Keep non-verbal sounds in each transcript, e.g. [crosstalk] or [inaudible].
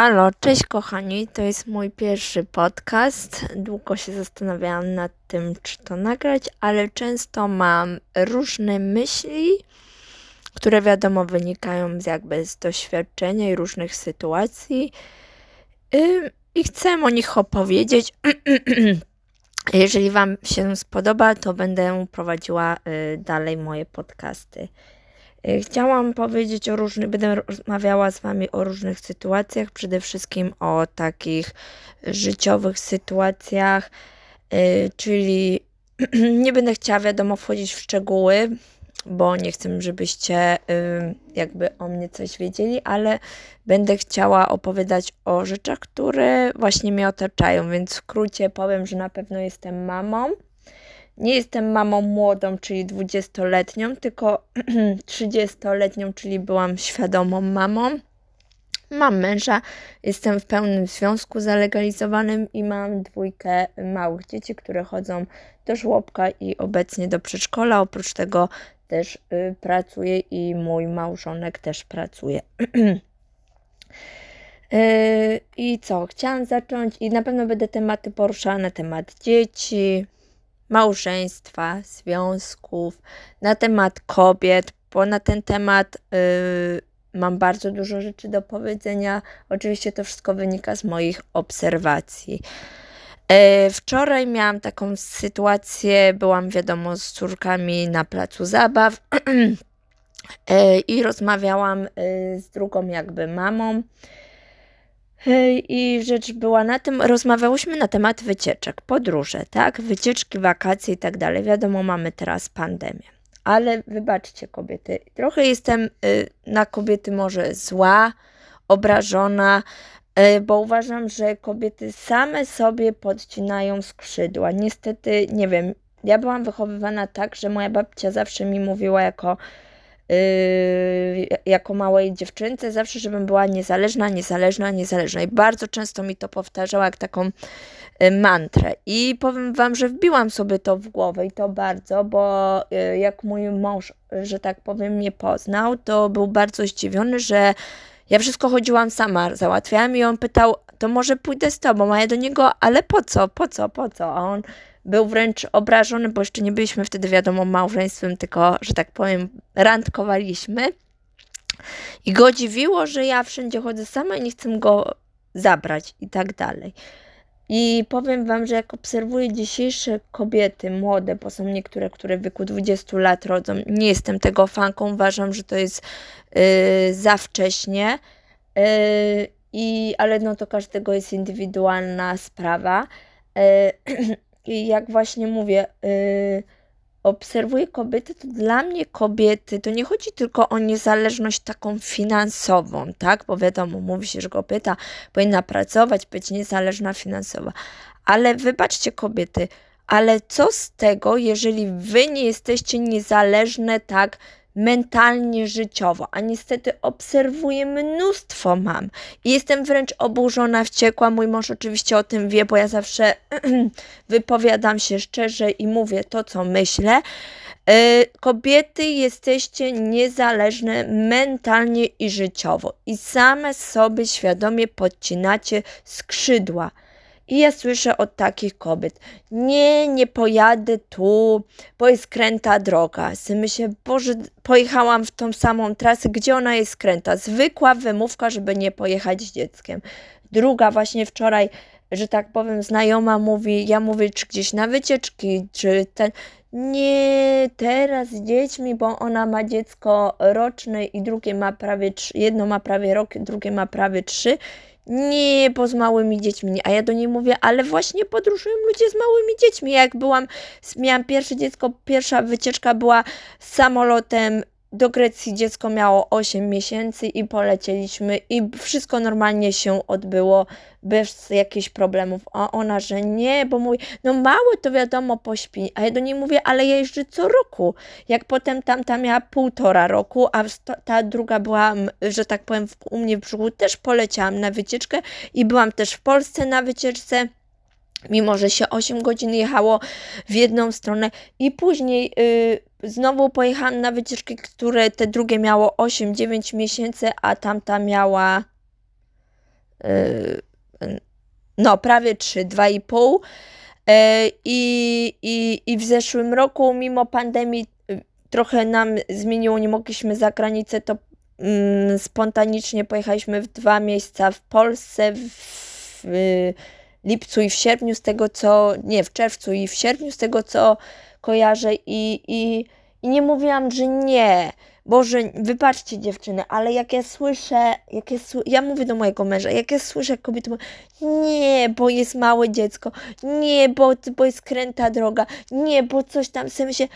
Halo, cześć kochani, to jest mój pierwszy podcast. Długo się zastanawiałam nad tym, czy to nagrać, ale często mam różne myśli, które wiadomo wynikają z jakby z doświadczenia i różnych sytuacji. I chcę o nich opowiedzieć. [clears throat] Jeżeli Wam się spodoba, to będę prowadziła y, dalej moje podcasty. Y, chciałam powiedzieć o różnych, będę rozmawiała z Wami o różnych sytuacjach, przede wszystkim o takich życiowych sytuacjach, y, czyli [clears throat] nie będę chciała, wiadomo, wchodzić w szczegóły, bo nie chcę, żebyście jakby o mnie coś wiedzieli, ale będę chciała opowiadać o rzeczach, które właśnie mnie otaczają, więc w skrócie powiem, że na pewno jestem mamą nie jestem mamą młodą, czyli 20-letnią, tylko [clears throat] 30-letnią, czyli byłam świadomą mamą. Mam męża, jestem w pełnym związku zalegalizowanym i mam dwójkę małych dzieci, które chodzą do żłobka i obecnie do przedszkola. Oprócz tego też y, pracuję i mój małżonek też pracuje. [clears throat] y, I co? Chciałam zacząć i na pewno będę tematy poruszała na temat dzieci, małżeństwa, związków, na temat kobiet, bo na ten temat yy, mam bardzo dużo rzeczy do powiedzenia. Oczywiście to wszystko wynika z moich obserwacji. Yy, wczoraj miałam taką sytuację, byłam wiadomo z córkami na placu zabaw yy, [clears throat] i rozmawiałam yy, z drugą jakby mamą. I rzecz była na tym, rozmawiałyśmy na temat wycieczek, podróże, tak? Wycieczki, wakacje i tak dalej. Wiadomo, mamy teraz pandemię. Ale wybaczcie, kobiety, trochę jestem y, na kobiety może zła, obrażona, y, bo uważam, że kobiety same sobie podcinają skrzydła. Niestety, nie wiem, ja byłam wychowywana tak, że moja babcia zawsze mi mówiła jako jako małej dziewczynce, zawsze, żebym była niezależna, niezależna, niezależna. I bardzo często mi to powtarzała jak taką y, mantrę. I powiem Wam, że wbiłam sobie to w głowę i to bardzo, bo y, jak mój mąż, że tak powiem, mnie poznał, to był bardzo zdziwiony, że ja wszystko chodziłam sama, załatwiałam i on pytał, to może pójdę z tobą, a ja do niego, ale po co, po co, po co? A on był wręcz obrażony, bo jeszcze nie byliśmy wtedy, wiadomo, małżeństwem, tylko, że tak powiem, randkowaliśmy. I go dziwiło, że ja wszędzie chodzę sama i nie chcę go zabrać i tak dalej. I powiem Wam, że jak obserwuję dzisiejsze kobiety młode, bo są niektóre, które w wieku 20 lat rodzą, nie jestem tego fanką, uważam, że to jest yy, za wcześnie, yy, i, ale no to każdego jest indywidualna sprawa. Yy, [clears throat] I jak właśnie mówię, yy, obserwuję kobiety, to dla mnie kobiety to nie chodzi tylko o niezależność taką finansową, tak? Bo wiadomo, mówi się, że kobieta powinna pracować, być niezależna finansowa. Ale wybaczcie kobiety, ale co z tego, jeżeli wy nie jesteście niezależne tak mentalnie, życiowo, a niestety obserwuję mnóstwo mam i jestem wręcz oburzona, wściekła. Mój mąż oczywiście o tym wie, bo ja zawsze [clears throat] wypowiadam się szczerze i mówię to, co myślę. E, kobiety jesteście niezależne mentalnie i życiowo i same sobie świadomie podcinacie skrzydła. I ja słyszę od takich kobiet, nie, nie pojadę tu, bo jest kręta droga. I myślę, Boże, pojechałam w tą samą trasę, gdzie ona jest kręta? Zwykła wymówka, żeby nie pojechać z dzieckiem. Druga właśnie wczoraj, że tak powiem, znajoma mówi, ja mówię, czy gdzieś na wycieczki, czy ten... Nie, teraz z dziećmi, bo ona ma dziecko roczne i drugie ma prawie jedno ma prawie rok, drugie ma prawie trzy nie, bo z małymi dziećmi. A ja do niej mówię, ale właśnie podróżują ludzie z małymi dziećmi. Jak byłam, miałam pierwsze dziecko, pierwsza wycieczka była samolotem do Grecji dziecko miało 8 miesięcy i polecieliśmy i wszystko normalnie się odbyło bez jakichś problemów. A ona, że nie, bo mówi, no mały to wiadomo pośpi. A ja do niej mówię, ale ja jeżdżę co roku. Jak potem tamta miała półtora roku, a ta druga była, że tak powiem, u mnie w brzuchu też poleciałam na wycieczkę i byłam też w Polsce na wycieczce mimo że się 8 godzin jechało w jedną stronę i później yy, znowu pojechałam na wycieczki, które te drugie miało 8-9 miesięcy, a tamta miała no prawie 3, 2,5 e, i, i, i w zeszłym roku mimo pandemii y, trochę nam zmieniło, nie mogliśmy za granicę, to mm, spontanicznie pojechaliśmy w dwa miejsca w Polsce, w, w lipcu i w sierpniu, z tego co, nie, w czerwcu i w sierpniu, z tego co kojarzę i, i, i nie mówiłam, że nie, Boże, wybaczcie dziewczyny, ale jak ja słyszę, jak ja, ja mówię do mojego męża, jak ja słyszę kobiety, nie, bo jest małe dziecko, nie, bo, bo jest kręta droga, nie, bo coś tam, sobie się,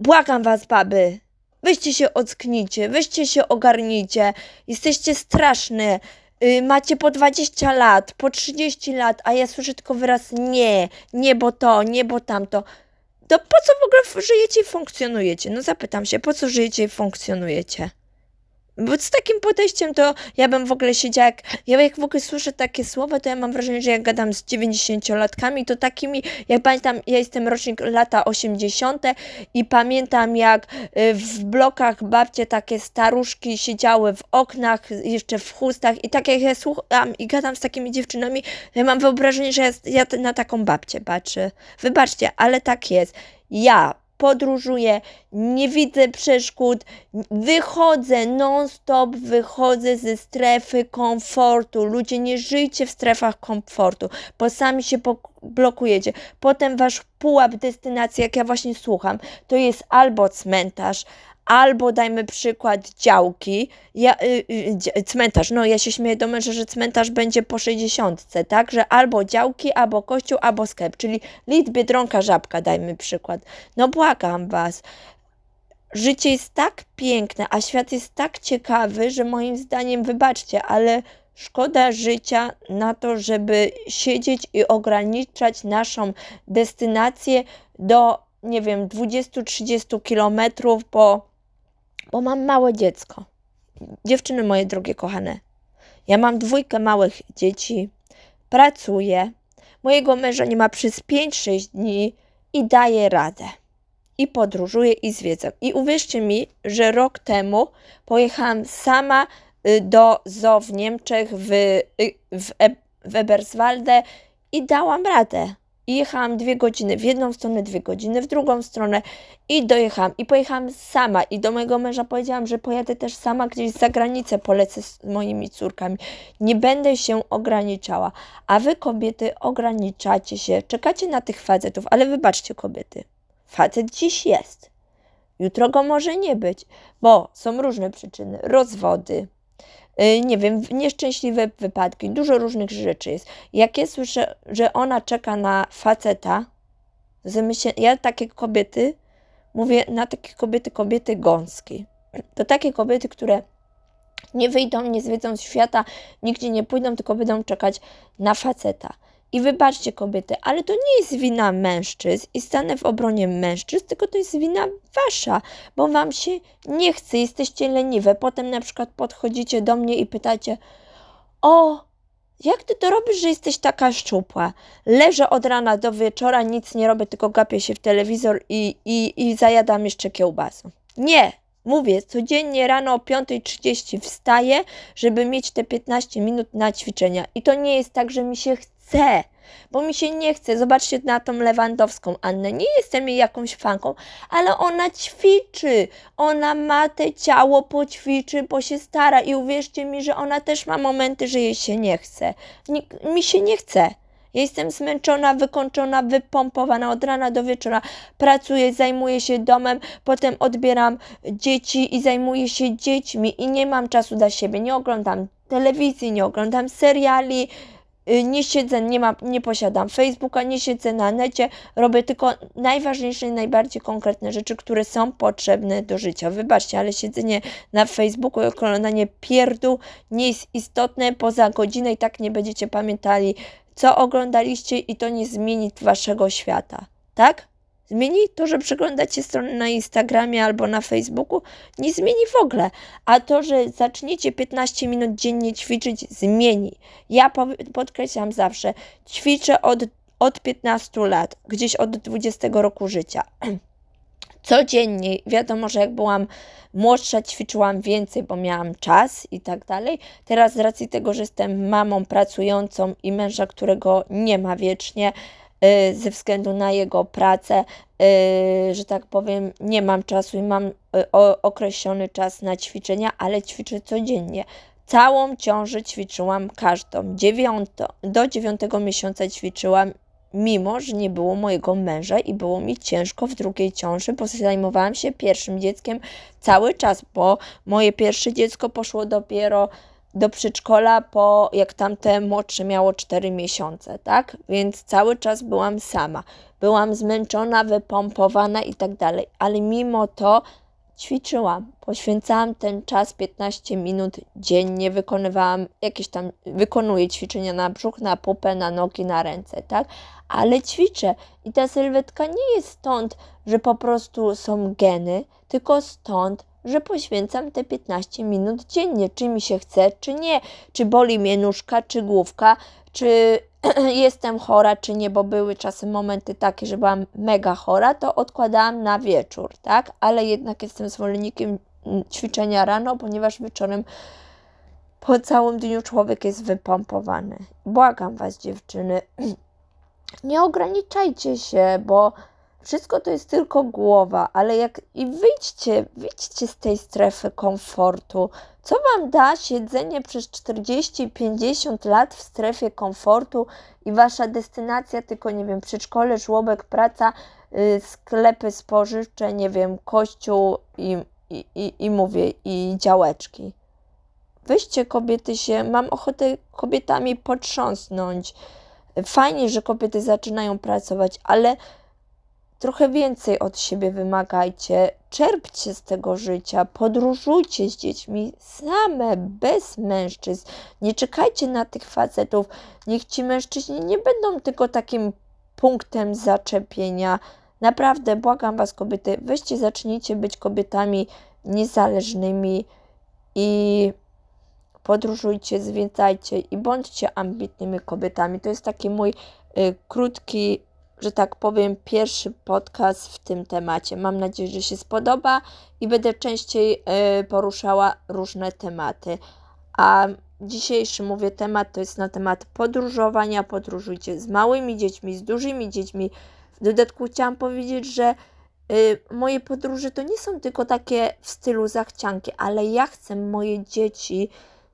błagam was baby, weźcie się ocknijcie, weźcie się ogarnijcie, jesteście straszne, yy, macie po 20 lat, po 30 lat, a ja słyszę tylko wyraz nie, nie, bo to, nie, bo tamto, to po co w ogóle żyjecie i funkcjonujecie? No zapytam się, po co żyjecie i funkcjonujecie? Bo z takim podejściem to ja bym w ogóle siedziała, jak, ja jak w ogóle słyszę takie słowa, to ja mam wrażenie, że jak gadam z 90-latkami, to takimi, jak pamiętam, ja jestem rocznik lata 80. i pamiętam jak y, w blokach babcie takie staruszki siedziały w oknach, jeszcze w chustach i tak jak ja słucham i gadam z takimi dziewczynami, ja mam wyobrażenie, że ja, ja na taką babcię patrzę. Wybaczcie, ale tak jest. Ja podróżuję, nie widzę przeszkód, wychodzę non-stop, wychodzę ze strefy komfortu. Ludzie, nie żyjcie w strefach komfortu, bo sami się blokujecie. Potem wasz pułap destynacji, jak ja właśnie słucham, to jest albo cmentarz, albo dajmy przykład działki, ja, y, y, cmentarz, no ja się śmieję do męża, że cmentarz będzie po 60, tak, że albo działki, albo kościół, albo sklep, czyli lit, biedronka, żabka, dajmy przykład. No błagam was, życie jest tak piękne, a świat jest tak ciekawy, że moim zdaniem, wybaczcie, ale szkoda życia na to, żeby siedzieć i ograniczać naszą destynację do, nie wiem, 20-30 kilometrów, bo bo mam małe dziecko. Dziewczyny moje drogie kochane, ja mam dwójkę małych dzieci, pracuję, mojego męża nie ma przez 5-6 dni i daję radę. I podróżuję i zwiedzam. I uwierzcie mi, że rok temu pojechałam sama y, do zoo w Niemczech, w, y, w, w Eberswalde i dałam radę. I jechałam dwie godziny w jedną stronę, dwie godziny w drugą stronę i dojechałam. I pojechałam sama i do mojego męża powiedziałam, że pojadę też sama gdzieś za granicę, polecę z moimi córkami. Nie będę się ograniczała. A wy kobiety ograniczacie się, czekacie na tych facetów, ale wybaczcie kobiety. Facet dziś jest. Jutro go może nie być, bo są różne przyczyny. Rozwody, nie wiem, nieszczęśliwe wypadki, dużo różnych rzeczy jest. Jak ja słyszę, że ona czeka na faceta, myślę, ja takie kobiety, mówię na takie kobiety, kobiety gąskie. To takie kobiety, które nie wyjdą, nie zwiedzą świata, nigdzie nie pójdą, tylko będą czekać na faceta. I wybaczcie kobiety, ale to nie jest wina mężczyzn i stanę w obronie mężczyzn, tylko to jest wina wasza, bo wam się nie chce, jesteście leniwe. Potem na przykład podchodzicie do mnie i pytacie: O, jak ty to robisz, że jesteś taka szczupła? Leżę od rana do wieczora, nic nie robię, tylko gapię się w telewizor i, i, i zajadam jeszcze kiełbasą. Nie, Mówię, codziennie rano o 5.30 wstaję, żeby mieć te 15 minut na ćwiczenia. I to nie jest tak, że mi się chce, bo mi się nie chce. Zobaczcie na tą Lewandowską Annę. Nie jestem jej jakąś fanką, ale ona ćwiczy. Ona ma te ciało, poćwiczy, bo się stara. I uwierzcie mi, że ona też ma momenty, że jej się nie chce. mi się nie chce. Jestem zmęczona, wykończona, wypompowana od rana do wieczora. Pracuję, zajmuję się domem, potem odbieram dzieci i zajmuję się dziećmi i nie mam czasu dla siebie. Nie oglądam telewizji, nie oglądam seriali, nie siedzę, nie, mam, nie posiadam Facebooka, nie siedzę na necie, robię tylko najważniejsze i najbardziej konkretne rzeczy, które są potrzebne do życia. Wybaczcie, ale siedzenie na Facebooku i oglądanie pierdu nie jest istotne, poza godzinę i tak nie będziecie pamiętali co oglądaliście i to nie zmieni waszego świata, tak? Zmieni to, że przeglądacie strony na Instagramie albo na Facebooku, nie zmieni w ogóle. A to, że zaczniecie 15 minut dziennie ćwiczyć, zmieni. Ja podkreślam zawsze, ćwiczę od, od 15 lat, gdzieś od 20 roku życia. [clears throat] codziennie. Wiadomo, że jak byłam młodsza, ćwiczyłam więcej, bo miałam czas i tak dalej. Teraz z racji tego, że jestem mamą pracującą i męża, którego nie ma wiecznie, ze względu na jego pracę, y, że tak powiem, nie mam czasu i mam y, określony czas na ćwiczenia, ale ćwiczę codziennie. Całą ciążę ćwiczyłam każdą. Dziewiąto, do dziewiątego miesiąca ćwiczyłam mimo że nie było mojego męża i było mi ciężko w drugiej ciąży, bo zajmowałam się pierwszym dzieckiem cały czas, bo moje pierwsze dziecko poszło dopiero do przedszkola po jak tamte młodsze miało 4 miesiące, tak? Więc cały czas byłam sama. Byłam zmęczona, wypompowana i tak dalej, ale mimo to ćwiczyłam. Poświęcałam ten czas 15 minut dziennie, wykonywałam jakieś tam, wykonuję ćwiczenia na brzuch, na pupę, na nogi, na ręce, tak? Ale ćwiczę i ta sylwetka nie jest stąd, że po prostu są geny, tylko stąd, że poświęcam te 15 minut dziennie, czy mi się chce, czy nie, czy boli mnie nóżka, czy główka, czy [clears throat] jestem chora, czy nie, bo były czasem momenty takie, że byłam mega chora, to odkładałam na wieczór, tak? Ale jednak jestem zwolennikiem mm, ćwiczenia rano, ponieważ wieczorem po całym dniu człowiek jest wypompowany. Błagam Was, dziewczyny, [clears throat] nie ograniczajcie się, bo wszystko to jest tylko głowa, ale jak i wyjdźcie, wyjdźcie z tej strefy komfortu. Co wam da siedzenie przez 40-50 lat w strefie komfortu i wasza destynacja, tylko nie wiem, przedszkole, żłobek, praca, yy, sklepy spożywcze, nie wiem, kościół i, i, i, i mówię, i działeczki. Wyjście kobiety się, mam ochotę kobietami potrząsnąć. Fajnie, że kobiety zaczynają pracować, ale trochę więcej od siebie wymagajcie, czerpcie z tego życia, podróżujcie z dziećmi same, bez mężczyzn. Nie czekajcie na tych facetów. Niech ci mężczyźni nie będą tylko takim punktem zaczepienia. Naprawdę, błagam was, kobiety, weźcie, zacznijcie być kobietami niezależnymi i podróżujcie, zwiedzajcie i bądźcie ambitnymi kobietami. To jest taki mój y, krótki że tak powiem, pierwszy podcast w tym temacie. Mam nadzieję, że się spodoba i będę częściej y, poruszała różne tematy. A dzisiejszy, mówię, temat to jest na temat podróżowania. Podróżujcie z małymi dziećmi, z dużymi dziećmi. W dodatku chciałam powiedzieć, że y, moje podróże to nie są tylko takie w stylu zachcianki, ale ja chcę moje dzieci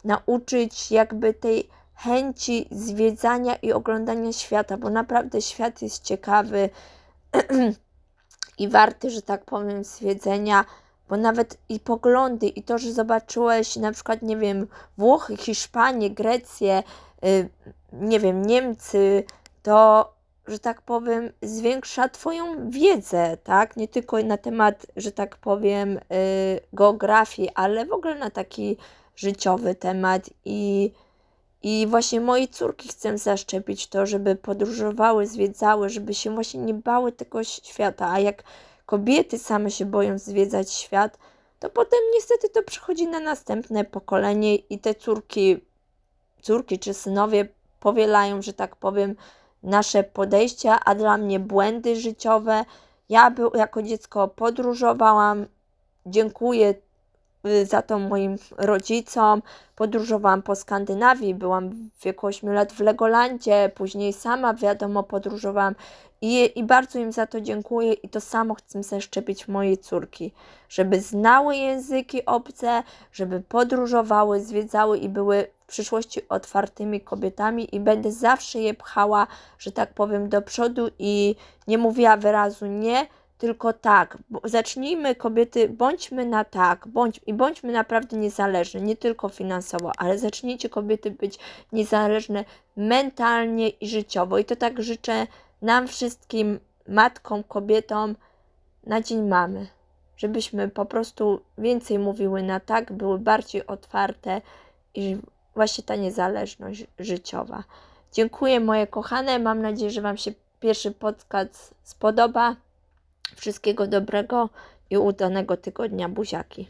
nauczyć jakby tej chęci zwiedzania i oglądania świata, bo naprawdę świat jest ciekawy [clears throat] i warty, że tak powiem, zwiedzenia, bo nawet i poglądy, i to, że zobaczyłeś na przykład, nie wiem, Włochy, Hiszpanię, Grecję, yy, nie wiem, Niemcy, to, że tak powiem, zwiększa Twoją wiedzę, tak? Nie tylko na temat, że tak powiem, yy, geografii, ale w ogóle na taki życiowy temat i i właśnie moje córki chcę zaszczepić to, żeby podróżowały, zwiedzały, żeby się właśnie nie bały tego świata. A jak kobiety same się boją zwiedzać świat, to potem niestety to przychodzi na następne pokolenie i te córki, córki czy synowie powielają, że tak powiem, nasze podejścia, a dla mnie błędy życiowe. Ja był, jako dziecko podróżowałam. Dziękuję za to moim rodzicom. Podróżowałam po Skandynawii, byłam w wieku 8 lat w Legolandzie, później sama, wiadomo, podróżowałam i, i bardzo im za to dziękuję i to samo chcę zaszczepić moje córki, żeby znały języki obce, żeby podróżowały, zwiedzały i były w przyszłości otwartymi kobietami i będę zawsze je pchała, że tak powiem, do przodu i nie mówiła wyrazu nie, tylko tak. Zacznijmy kobiety, bądźmy na tak, bądź, i bądźmy naprawdę niezależne, nie tylko finansowo, ale zacznijcie kobiety być niezależne mentalnie i życiowo. I to tak życzę nam wszystkim, matkom, kobietom, na Dzień Mamy. Żebyśmy po prostu więcej mówiły na tak, były bardziej otwarte i właśnie ta niezależność życiowa. Dziękuję moje kochane. Mam nadzieję, że Wam się pierwszy podcast spodoba. Wszystkiego dobrego i udanego tygodnia, buziaki.